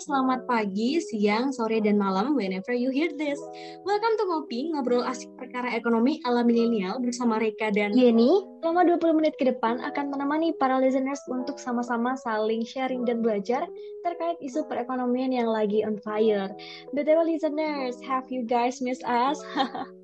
selamat pagi, siang, sore, dan malam whenever you hear this. Welcome to Ngopi, ngobrol asik perkara ekonomi ala milenial bersama Reka dan Yeni. Selama 20 menit ke depan akan menemani para listeners untuk sama-sama saling sharing dan belajar terkait isu perekonomian yang lagi on fire. BTW listeners, have you guys missed us?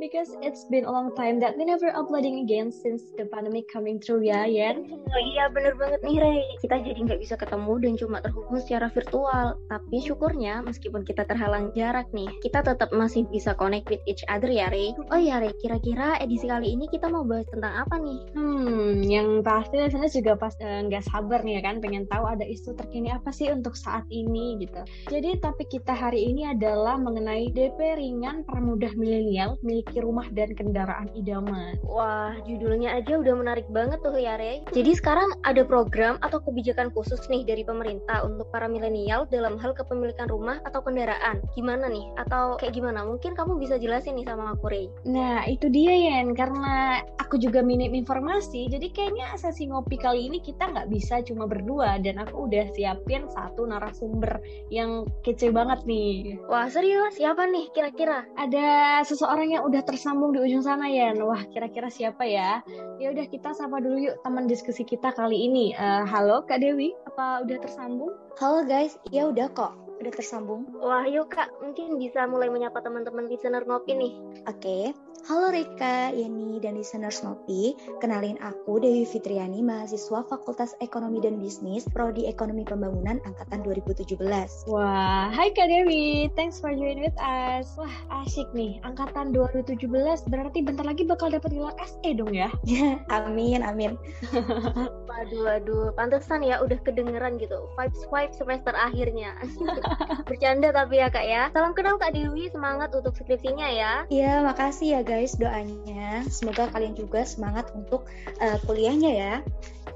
because it's been a long time that we never uploading again since the pandemic coming through ya, Yen. Oh, iya bener banget nih Rey. Kita jadi nggak bisa ketemu dan cuma terhubung secara virtual. Tapi syukurnya meskipun kita terhalang jarak nih, kita tetap masih bisa connect with each other ya Rey. Oh iya Rey, kira-kira edisi kali ini kita mau bahas tentang apa nih? Hmm, yang pasti listeners juga pas eh, nggak uh, sabar nih ya kan, pengen tahu ada isu terkini apa sih untuk saat ini gitu. Jadi topik kita hari ini adalah mengenai DP ringan permudah milenial milik memiliki rumah dan kendaraan idaman. Wah, judulnya aja udah menarik banget tuh ya, Rey. Jadi sekarang ada program atau kebijakan khusus nih dari pemerintah untuk para milenial dalam hal kepemilikan rumah atau kendaraan. Gimana nih? Atau kayak gimana? Mungkin kamu bisa jelasin nih sama aku, Rey. Nah, itu dia, Yen. Karena aku juga minim informasi, jadi kayaknya sesi ngopi kali ini kita nggak bisa cuma berdua, dan aku udah siapin satu narasumber yang kece banget nih. Wah, serius? Siapa nih kira-kira? Ada seseorang yang udah udah tersambung di ujung sana ya. Wah, kira-kira siapa ya? Ya udah kita sapa dulu yuk teman diskusi kita kali ini. Uh, halo Kak Dewi, apa udah tersambung? Halo guys, ya udah kok udah tersambung. Wah, yuk Kak, mungkin bisa mulai menyapa teman-teman listener ngopi nih. Oke, okay. Halo Rika, Yeni, dan listeners Ngopi. Kenalin aku Dewi Fitriani, mahasiswa Fakultas Ekonomi dan Bisnis, Prodi Ekonomi Pembangunan Angkatan 2017. Wah, hai Kak Dewi. Thanks for joining with us. Wah, asik nih. Angkatan 2017 berarti bentar lagi bakal dapat gelar SE dong ya? amin, amin. waduh, waduh. Pantesan ya udah kedengeran gitu. Vibes vibes semester akhirnya. Bercanda tapi ya Kak ya. Salam kenal Kak Dewi, semangat untuk skripsinya ya. Iya, makasih ya guys doanya. Semoga kalian juga semangat untuk uh, kuliahnya ya.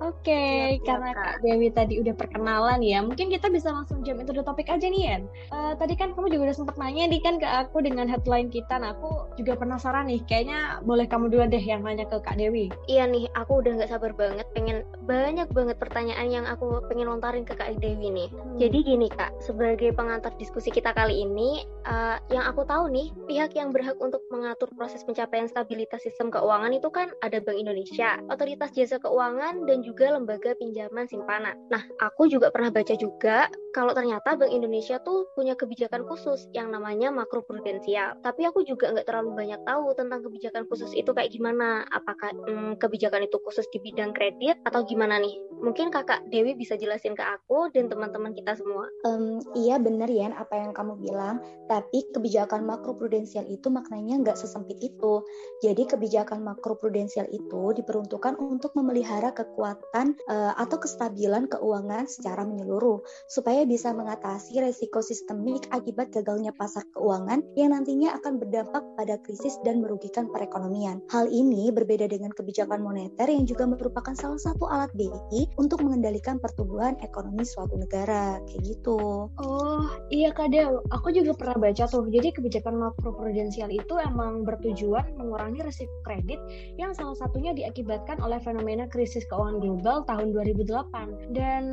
Oke, okay, ya, karena Kak Dewi tadi udah perkenalan ya, mungkin kita bisa langsung jam itu topik aja nih ya. Uh, tadi kan kamu juga udah sempat nanya nih kan ke aku dengan headline kita, nah aku juga penasaran nih, kayaknya boleh kamu dulu deh yang nanya ke Kak Dewi. Iya nih, aku udah nggak sabar banget, pengen banyak banget pertanyaan yang aku pengen lontarin ke Kak Dewi nih. Hmm. Jadi gini Kak, sebagai pengantar diskusi kita kali ini, uh, yang aku tahu nih, pihak yang berhak untuk mengatur proses pencapaian stabilitas sistem keuangan itu kan ada Bank Indonesia, Otoritas Jasa Keuangan, dan juga lembaga pinjaman simpanan. Nah, aku juga pernah baca juga kalau ternyata Bank Indonesia tuh punya kebijakan khusus yang namanya makroprudensial. Tapi aku juga nggak terlalu banyak tahu tentang kebijakan khusus itu kayak gimana. Apakah hmm, kebijakan itu khusus di bidang kredit atau gimana nih? Mungkin kakak Dewi bisa jelasin ke aku dan teman-teman kita semua. Um, iya bener ya apa yang kamu bilang. Tapi kebijakan makroprudensial itu maknanya nggak sesempit itu. Jadi kebijakan makroprudensial itu diperuntukkan untuk memelihara kekuatan kekuatan uh, atau kestabilan keuangan secara menyeluruh supaya bisa mengatasi resiko sistemik akibat gagalnya pasar keuangan yang nantinya akan berdampak pada krisis dan merugikan perekonomian. Hal ini berbeda dengan kebijakan moneter yang juga merupakan salah satu alat BI untuk mengendalikan pertumbuhan ekonomi suatu negara kayak gitu. Oh iya Kak Del, aku juga pernah baca tuh. Jadi kebijakan makroprudensial itu emang bertujuan mengurangi risiko kredit yang salah satunya diakibatkan oleh fenomena krisis keuangan global tahun 2008 dan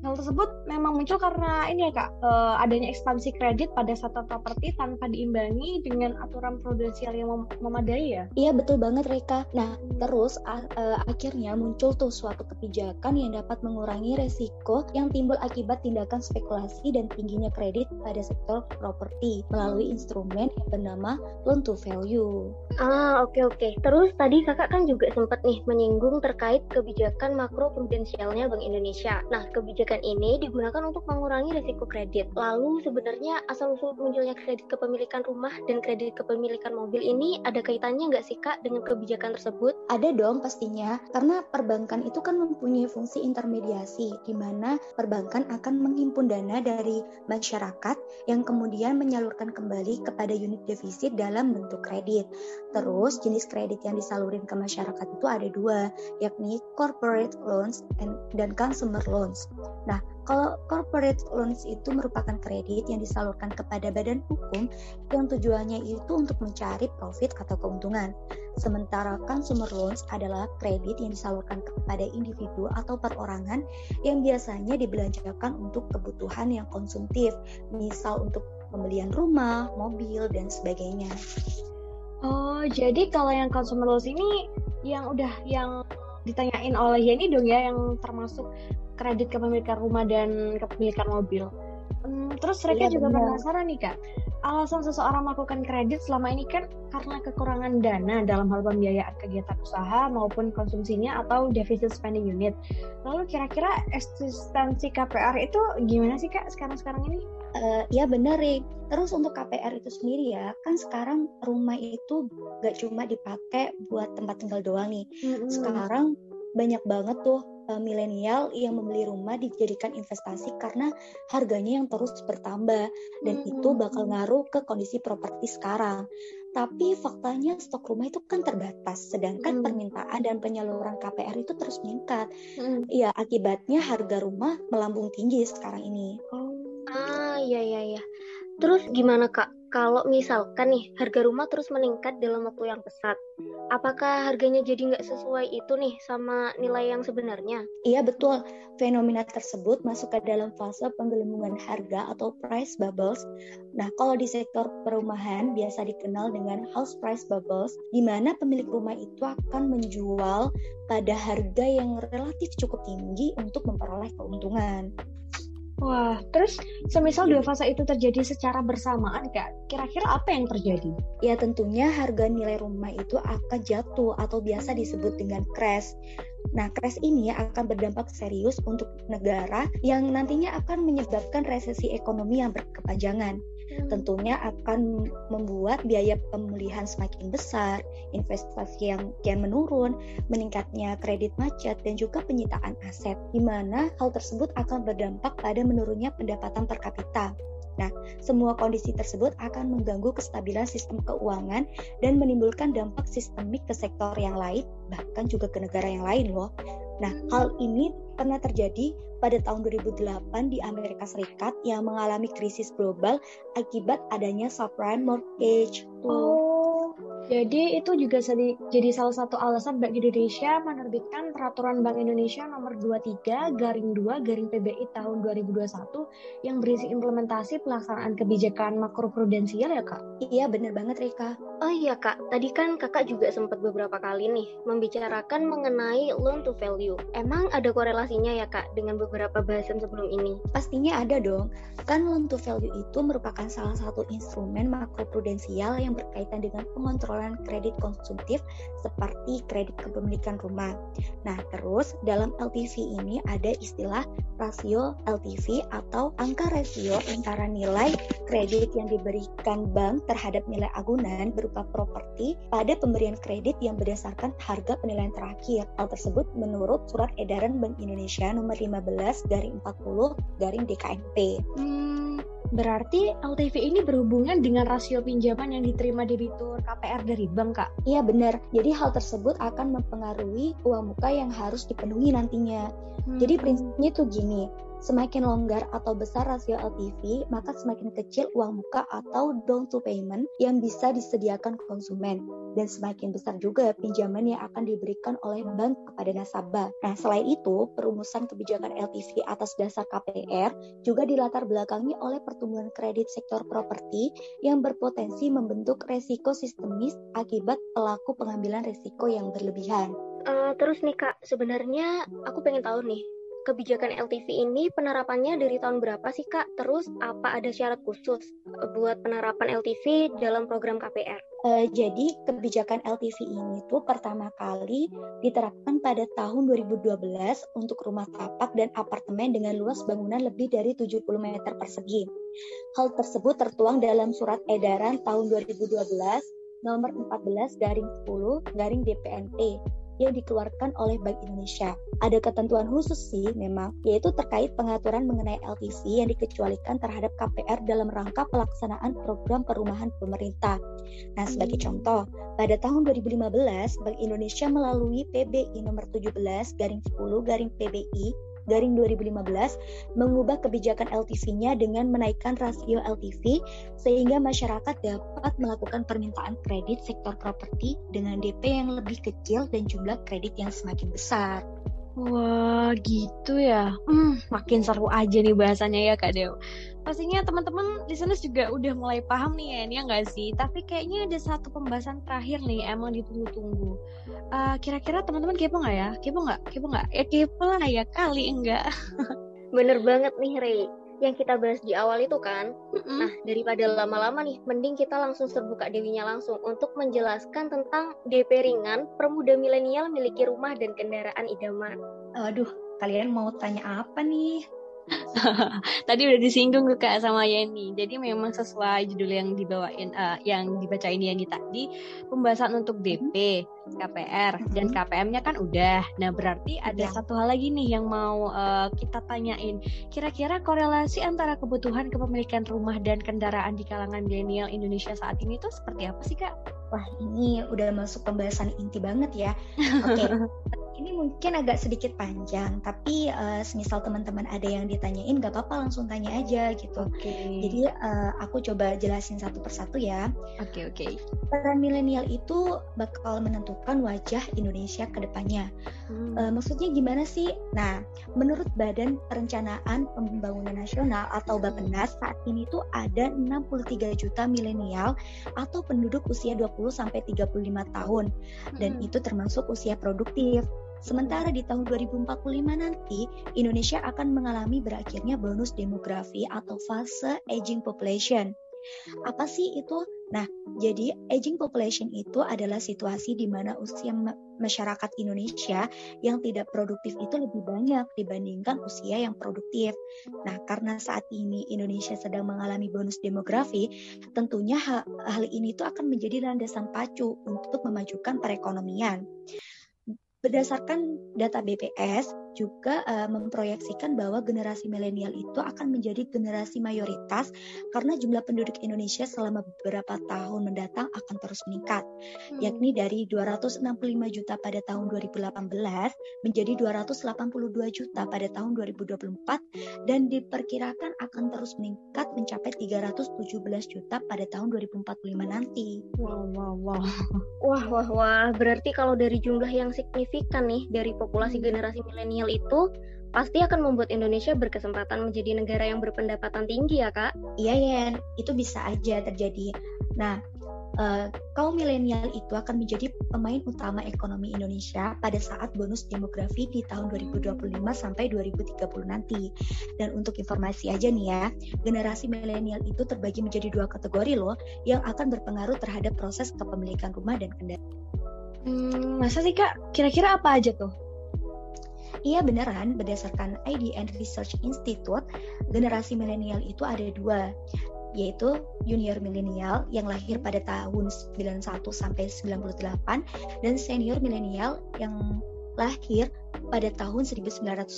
hal tersebut memang muncul karena ini ya kak uh, adanya ekspansi kredit pada sektor properti tanpa diimbangi dengan aturan prudensial yang mem memadai ya? Iya betul banget Reka nah terus uh, akhirnya muncul tuh suatu kebijakan yang dapat mengurangi resiko yang timbul akibat tindakan spekulasi dan tingginya kredit pada sektor properti melalui instrumen yang bernama loan to value. Ah oke okay, oke. Okay. terus tadi kakak kan juga sempat nih menyinggung terkait kebijakan kebijakan makro prudensialnya Bank Indonesia. Nah, kebijakan ini digunakan untuk mengurangi risiko kredit. Lalu sebenarnya asal-usul munculnya kredit kepemilikan rumah dan kredit kepemilikan mobil ini ada kaitannya nggak sih Kak dengan kebijakan tersebut? Ada dong pastinya, karena perbankan itu kan mempunyai fungsi intermediasi, di mana perbankan akan menghimpun dana dari masyarakat yang kemudian menyalurkan kembali kepada unit defisit dalam bentuk kredit. Terus jenis kredit yang disalurin ke masyarakat itu ada dua, yakni corporate corporate loans and, dan consumer loans. Nah, Kalau corporate loans itu merupakan kredit yang disalurkan kepada badan hukum yang tujuannya itu untuk mencari profit atau keuntungan. Sementara consumer loans adalah kredit yang disalurkan kepada individu atau perorangan yang biasanya dibelanjakan untuk kebutuhan yang konsumtif, misal untuk pembelian rumah, mobil, dan sebagainya. Oh, jadi kalau yang consumer loans ini yang udah yang ditanyain oleh Yeni dong ya yang termasuk kredit kepemilikan rumah dan kepemilikan mobil. Hmm, terus mereka iya, juga benar. penasaran nih kak, alasan seseorang melakukan kredit selama ini kan karena kekurangan dana dalam hal pembiayaan kegiatan usaha maupun konsumsinya atau deficit spending unit. Lalu kira-kira eksistensi KPR itu gimana sih kak sekarang-sekarang ini? Uh, ya benar Rik. Terus untuk KPR itu sendiri ya, kan sekarang rumah itu gak cuma dipakai buat tempat tinggal doang nih. Mm -hmm. Sekarang banyak banget tuh uh, milenial yang membeli rumah dijadikan investasi karena harganya yang terus bertambah dan hmm. itu bakal ngaruh ke kondisi properti sekarang. Tapi faktanya stok rumah itu kan terbatas, sedangkan hmm. permintaan dan penyaluran KPR itu terus meningkat. Hmm. Ya akibatnya harga rumah melambung tinggi sekarang ini. Oh. Ah iya iya iya. Terus gimana kak? Kalau misalkan nih harga rumah terus meningkat dalam waktu yang pesat, apakah harganya jadi nggak sesuai itu nih sama nilai yang sebenarnya? Iya betul, fenomena tersebut masuk ke dalam fase penggelembungan harga atau price bubbles. Nah kalau di sektor perumahan biasa dikenal dengan house price bubbles, di mana pemilik rumah itu akan menjual pada harga yang relatif cukup tinggi untuk memperoleh keuntungan. Wah, terus semisal dua fase itu terjadi secara bersamaan, Kak, kira-kira apa yang terjadi? Ya tentunya harga nilai rumah itu akan jatuh atau biasa disebut dengan crash. Nah, crash ini akan berdampak serius untuk negara yang nantinya akan menyebabkan resesi ekonomi yang berkepanjangan tentunya akan membuat biaya pemulihan semakin besar, investasi yang kian menurun, meningkatnya kredit macet, dan juga penyitaan aset, di mana hal tersebut akan berdampak pada menurunnya pendapatan per kapita. Nah, semua kondisi tersebut akan mengganggu kestabilan sistem keuangan dan menimbulkan dampak sistemik ke sektor yang lain, bahkan juga ke negara yang lain loh. Nah, hal ini pernah terjadi pada tahun 2008 di Amerika Serikat yang mengalami krisis global akibat adanya subprime mortgage. Oh, jadi itu juga jadi salah satu alasan Bank Indonesia menerbitkan Peraturan Bank Indonesia Nomor 23 Garing 2 Garing PBI tahun 2021 yang berisi implementasi pelaksanaan kebijakan makroprudensial ya kak? Iya bener banget Rika. Oh iya kak, tadi kan kakak juga sempat beberapa kali nih membicarakan mengenai loan to value. Emang ada korelasinya ya kak dengan beberapa bahasan sebelum ini? Pastinya ada dong. Kan loan to value itu merupakan salah satu instrumen makroprudensial yang berkaitan dengan pengontrolan kredit konsumtif seperti kredit kepemilikan rumah. Nah, terus dalam LTV ini ada istilah rasio LTV atau angka rasio antara nilai kredit yang diberikan bank terhadap nilai agunan berupa properti pada pemberian kredit yang berdasarkan harga penilaian terakhir. Hal tersebut menurut Surat Edaran Bank Indonesia nomor 15 garing 40 garing DKNP. Hmm, Berarti LTV ini berhubungan dengan rasio pinjaman yang diterima debitur KPR dari bank, Kak? Iya benar. Jadi hal tersebut akan mempengaruhi uang muka yang harus dipenuhi nantinya. Hmm. Jadi prinsipnya tuh gini, Semakin longgar atau besar rasio LTV, maka semakin kecil uang muka atau down to payment yang bisa disediakan konsumen. Dan semakin besar juga pinjaman yang akan diberikan oleh bank kepada nasabah. Nah, selain itu, perumusan kebijakan LTV atas dasar KPR juga dilatar belakangi oleh pertumbuhan kredit sektor properti yang berpotensi membentuk resiko sistemis akibat pelaku pengambilan resiko yang berlebihan. Uh, terus nih kak, sebenarnya aku pengen tahu nih, kebijakan LTV ini penerapannya dari tahun berapa sih Kak? Terus apa ada syarat khusus eh, buat penerapan LTV dalam program KPR? Uh, eh, jadi kebijakan LTV ini tuh pertama kali diterapkan pada tahun 2012 untuk rumah tapak dan apartemen dengan luas bangunan lebih dari 70 meter persegi. Hal tersebut tertuang dalam surat edaran tahun 2012 nomor 14 garing 10 garing DPNT yang dikeluarkan oleh Bank Indonesia. Ada ketentuan khusus sih memang, yaitu terkait pengaturan mengenai LTV yang dikecualikan terhadap KPR dalam rangka pelaksanaan program perumahan pemerintah. Nah, sebagai contoh, pada tahun 2015, Bank Indonesia melalui PBI nomor 17 garing 10 garing PBI garing 2015 mengubah kebijakan LTV-nya dengan menaikkan rasio LTV sehingga masyarakat dapat melakukan permintaan kredit sektor properti dengan DP yang lebih kecil dan jumlah kredit yang semakin besar. Wah, gitu ya. Hmm, makin seru aja nih bahasanya ya Kak Dew. Pastinya teman-teman listeners juga udah mulai paham nih ya, ini ya nggak sih? Tapi kayaknya ada satu pembahasan terakhir nih, emang ditunggu-tunggu. Uh, kira-kira teman-teman kepo nggak ya? Kepo nggak? Kepo nggak? Ya kepo lah ya, kali enggak. Bener banget nih, Rey yang kita bahas di awal itu kan. Mm-hmm. Nah, daripada lama-lama nih, mending kita langsung serbu Kak Dewinya langsung untuk menjelaskan tentang DP ringan permuda milenial miliki rumah dan kendaraan idaman. Aduh, kalian mau tanya apa nih? Tadi udah disinggung tuh kak sama Yeni. Jadi memang sesuai judul yang dibawain, uh, yang dibacain Yeni tadi, pembahasan untuk DP, KPR dan KPM-nya kan udah. Nah berarti ada ya. satu hal lagi nih yang mau uh, kita tanyain. Kira-kira korelasi antara kebutuhan kepemilikan rumah dan kendaraan di kalangan milenial Indonesia saat ini tuh seperti apa sih kak? Wah ini udah masuk pembahasan inti banget ya. Oke. Okay. ini mungkin agak sedikit panjang, tapi uh, semisal teman-teman ada yang ditanyain, gak apa-apa langsung tanya aja gitu. Okay. Jadi uh, aku coba jelasin satu persatu ya. Oke okay, oke. Okay. Peran milenial itu bakal menentukan wajah Indonesia ke depannya. Hmm. Uh, maksudnya gimana sih? Nah, menurut Badan Perencanaan Pembangunan Nasional atau Bappenas saat ini tuh ada 63 juta milenial atau penduduk usia 20 sampai 35 tahun dan hmm. itu termasuk usia produktif. Sementara di tahun 2045 nanti, Indonesia akan mengalami berakhirnya bonus demografi atau fase aging population. Apa sih itu? Nah, jadi aging population itu adalah situasi di mana usia masyarakat Indonesia yang tidak produktif itu lebih banyak dibandingkan usia yang produktif. Nah, karena saat ini Indonesia sedang mengalami bonus demografi, tentunya hal, hal ini itu akan menjadi landasan pacu untuk memajukan perekonomian. Berdasarkan data BPS juga uh, memproyeksikan bahwa generasi milenial itu akan menjadi generasi mayoritas karena jumlah penduduk Indonesia selama beberapa tahun mendatang akan terus meningkat, hmm. yakni dari 265 juta pada tahun 2018 menjadi 282 juta pada tahun 2024 dan diperkirakan akan terus meningkat mencapai 317 juta pada tahun 2045 nanti. Wow, wow, wow. Wah, wah, wah. Berarti kalau dari jumlah yang signifikan signifikan nih dari populasi generasi milenial itu pasti akan membuat Indonesia berkesempatan menjadi negara yang berpendapatan tinggi ya kak? Iya Yen, itu bisa aja terjadi. Nah, uh, kaum milenial itu akan menjadi pemain utama ekonomi Indonesia pada saat bonus demografi di tahun 2025 sampai 2030 nanti. Dan untuk informasi aja nih ya, generasi milenial itu terbagi menjadi dua kategori loh yang akan berpengaruh terhadap proses kepemilikan rumah dan kendaraan. Hmm, masa sih kak? Kira-kira apa aja tuh? Iya beneran, berdasarkan IDN Research Institute, generasi milenial itu ada dua, yaitu junior milenial yang lahir pada tahun 91 sampai 98 dan senior milenial yang lahir pada tahun 1983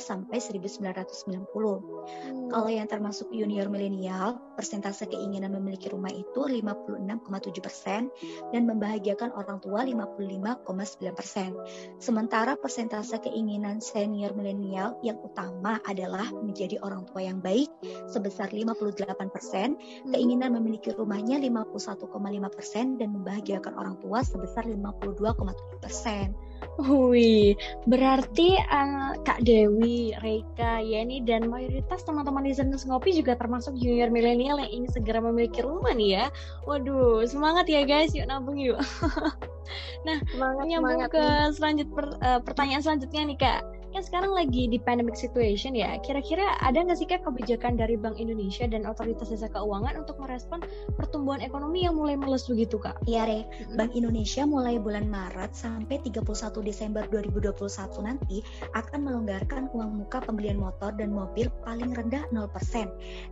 sampai 1990. Hmm. Kalau yang termasuk junior milenial, persentase keinginan memiliki rumah itu 56,7 persen dan membahagiakan orang tua 55,9 persen. Sementara persentase keinginan senior milenial yang utama adalah menjadi orang tua yang baik sebesar 58 persen, hmm. keinginan memiliki rumahnya 51,5 persen dan membahagiakan orang tua sebesar 52,7 persen. Wih, berarti uh, Kak Dewi, Reika, Yeni, dan mayoritas teman-teman di listeners ngopi juga termasuk junior milenial yang ingin segera memiliki rumah nih ya. Waduh, semangat ya guys, yuk nabung yuk. nah, semangat, nyambung semangat ke selanjut per, uh, pertanyaan selanjutnya nih Kak kan sekarang lagi di pandemic situation ya. Kira-kira ada nggak sih kak kebijakan dari Bank Indonesia dan Otoritas Jasa Keuangan untuk merespon pertumbuhan ekonomi yang mulai meles begitu kak? Iya Re, hmm. Bank Indonesia mulai bulan Maret sampai 31 Desember 2021 nanti akan melonggarkan uang muka pembelian motor dan mobil paling rendah 0%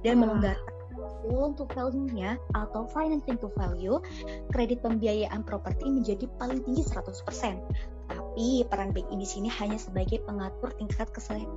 dan melonggarkan loan to value-nya atau financing to value, kredit pembiayaan properti menjadi paling tinggi 100%. Tapi peran bank ini sini hanya sebagai pengatur tingkat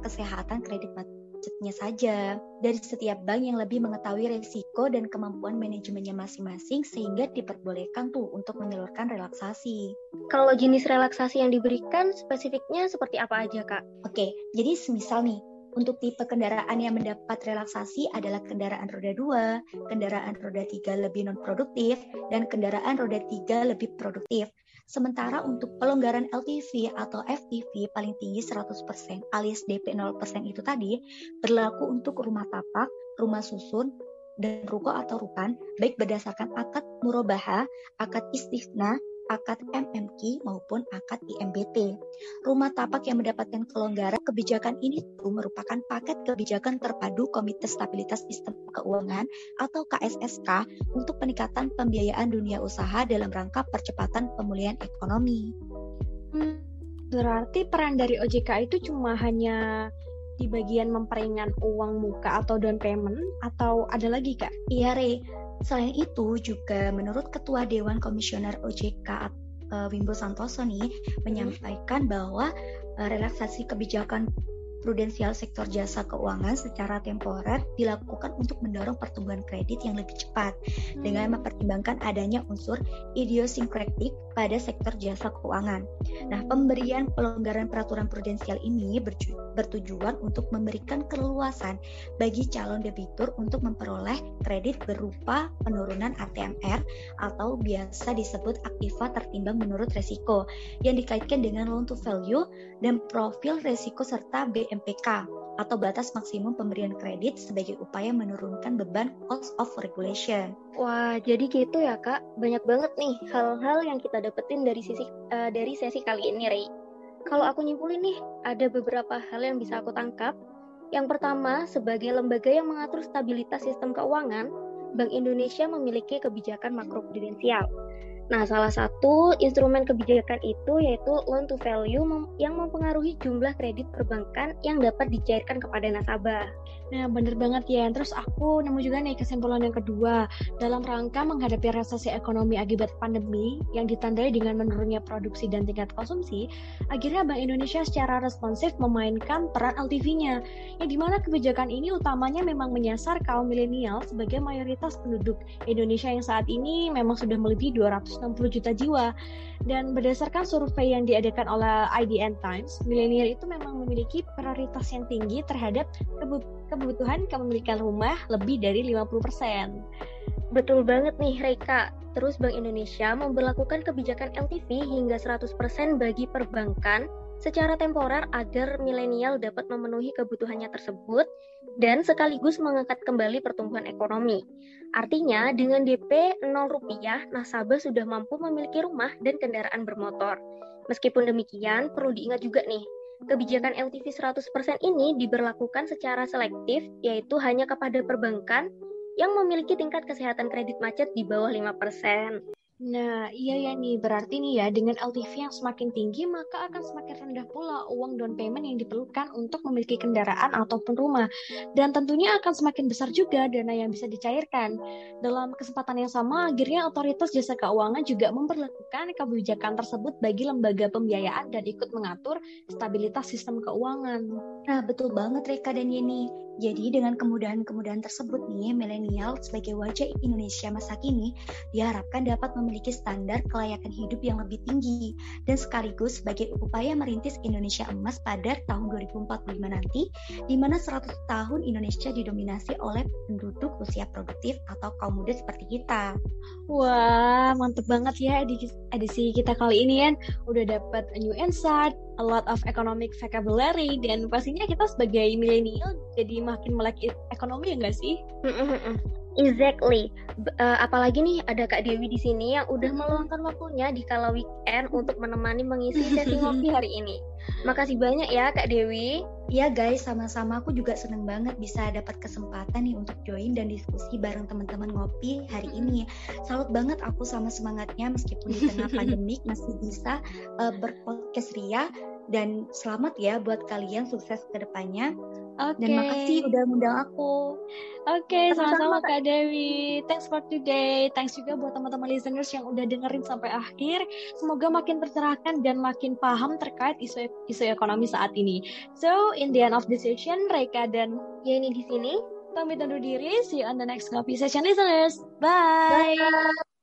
kesehatan kredit macetnya saja. Dari setiap bank yang lebih mengetahui resiko dan kemampuan manajemennya masing-masing sehingga diperbolehkan tuh untuk menyalurkan relaksasi. Kalau jenis relaksasi yang diberikan spesifiknya seperti apa aja, Kak? Oke, jadi semisal nih, untuk tipe kendaraan yang mendapat relaksasi adalah kendaraan roda 2, kendaraan roda 3 lebih non-produktif, dan kendaraan roda 3 lebih produktif. Sementara untuk pelonggaran LTV atau FTV paling tinggi 100% alias DP 0% itu tadi berlaku untuk rumah tapak, rumah susun, dan ruko atau rukan baik berdasarkan akad murobaha, akad istisna, akad MMQ maupun akad IMBT. Rumah tapak yang mendapatkan kelonggaran kebijakan ini itu merupakan paket kebijakan terpadu Komite Stabilitas Sistem Keuangan atau KSSK untuk peningkatan pembiayaan dunia usaha dalam rangka percepatan pemulihan ekonomi. Hmm, berarti peran dari OJK itu cuma hanya di bagian memperingan uang muka atau down payment atau ada lagi kak? Iya Re, Selain itu juga menurut Ketua Dewan Komisioner OJK eh, Wimbo Santoso nih menyampaikan bahwa uh, relaksasi kebijakan prudensial sektor jasa keuangan secara temporer dilakukan untuk mendorong pertumbuhan kredit yang lebih cepat hmm. dengan mempertimbangkan adanya unsur idiosinkretik pada sektor jasa keuangan. Nah, pemberian pelonggaran peraturan prudensial ini bertujuan untuk memberikan keleluasan bagi calon debitur untuk memperoleh kredit berupa penurunan ATMR atau biasa disebut aktiva tertimbang menurut resiko yang dikaitkan dengan loan to value dan profil resiko serta BM MPK atau batas maksimum pemberian kredit sebagai upaya menurunkan beban cost of regulation. Wah, jadi gitu ya kak. Banyak banget nih hal-hal yang kita dapetin dari sisi uh, dari sesi kali ini, Rey. Kalau aku nyimpulin nih, ada beberapa hal yang bisa aku tangkap. Yang pertama, sebagai lembaga yang mengatur stabilitas sistem keuangan, Bank Indonesia memiliki kebijakan makroprudensial Nah, salah satu instrumen kebijakan itu yaitu loan to value mem yang mempengaruhi jumlah kredit perbankan yang dapat dicairkan kepada nasabah. Nah, bener banget ya. Terus aku nemu juga nih kesimpulan yang kedua. Dalam rangka menghadapi resesi ekonomi akibat pandemi yang ditandai dengan menurunnya produksi dan tingkat konsumsi, akhirnya Bank Indonesia secara responsif memainkan peran LTV-nya. Yang di mana kebijakan ini utamanya memang menyasar kaum milenial sebagai mayoritas penduduk Indonesia yang saat ini memang sudah melebihi 260 juta jiwa. Dan berdasarkan survei yang diadakan oleh IDN Times, milenial itu memang memiliki prioritas yang tinggi terhadap kebutuhan kepemilikan rumah lebih dari 50%. Betul banget nih Reika. Terus Bank Indonesia memperlakukan kebijakan LTV hingga 100% bagi perbankan secara temporer agar milenial dapat memenuhi kebutuhannya tersebut dan sekaligus mengangkat kembali pertumbuhan ekonomi. Artinya, dengan DP 0 rupiah, nasabah sudah mampu memiliki rumah dan kendaraan bermotor. Meskipun demikian, perlu diingat juga nih, kebijakan LTV 100% ini diberlakukan secara selektif, yaitu hanya kepada perbankan yang memiliki tingkat kesehatan kredit macet di bawah 5%. Nah, iya ya nih, berarti nih ya, dengan LTV yang semakin tinggi, maka akan semakin rendah pula uang down payment yang diperlukan untuk memiliki kendaraan ataupun rumah. Dan tentunya akan semakin besar juga dana yang bisa dicairkan. Dalam kesempatan yang sama, akhirnya otoritas jasa keuangan juga memperlakukan kebijakan tersebut bagi lembaga pembiayaan dan ikut mengatur stabilitas sistem keuangan. Nah, betul banget Reka dan Yeni. Jadi dengan kemudahan-kemudahan tersebut nih, milenial sebagai wajah Indonesia masa kini diharapkan dapat memiliki standar kelayakan hidup yang lebih tinggi dan sekaligus sebagai upaya merintis Indonesia emas pada tahun 2045 nanti, di mana 100 tahun Indonesia didominasi oleh penduduk usia produktif atau kaum muda seperti kita. Wah, mantep banget ya edisi, kita kali ini kan. Udah dapat new insight, a lot of economic vocabulary dan pastinya kita sebagai milenial jadi makin melek ekonomi ya nggak sih? Exactly. Uh, apalagi nih ada Kak Dewi di sini yang udah meluangkan waktunya di kala weekend untuk menemani mengisi sesi ngopi hari ini. Makasih banyak ya Kak Dewi. Iya guys, sama-sama aku juga seneng banget bisa dapat kesempatan nih untuk join dan diskusi bareng teman-teman ngopi hari ini. Salut banget aku sama semangatnya meskipun di tengah pandemik masih bisa uh, berpodcast Ria dan selamat ya buat kalian sukses ke depannya. Okay. Dan makasih udah ngundang aku. Oke, okay, sama-sama Kak Dewi. Thanks for today. Thanks juga buat teman-teman listeners yang udah dengerin sampai akhir. Semoga makin tercerahkan dan makin paham terkait isu isu ekonomi saat ini. So, in the end of the session, Reka dan Yeni di sini pamit undur diri. See you on the next Kopi Session listeners. Bye. Bye.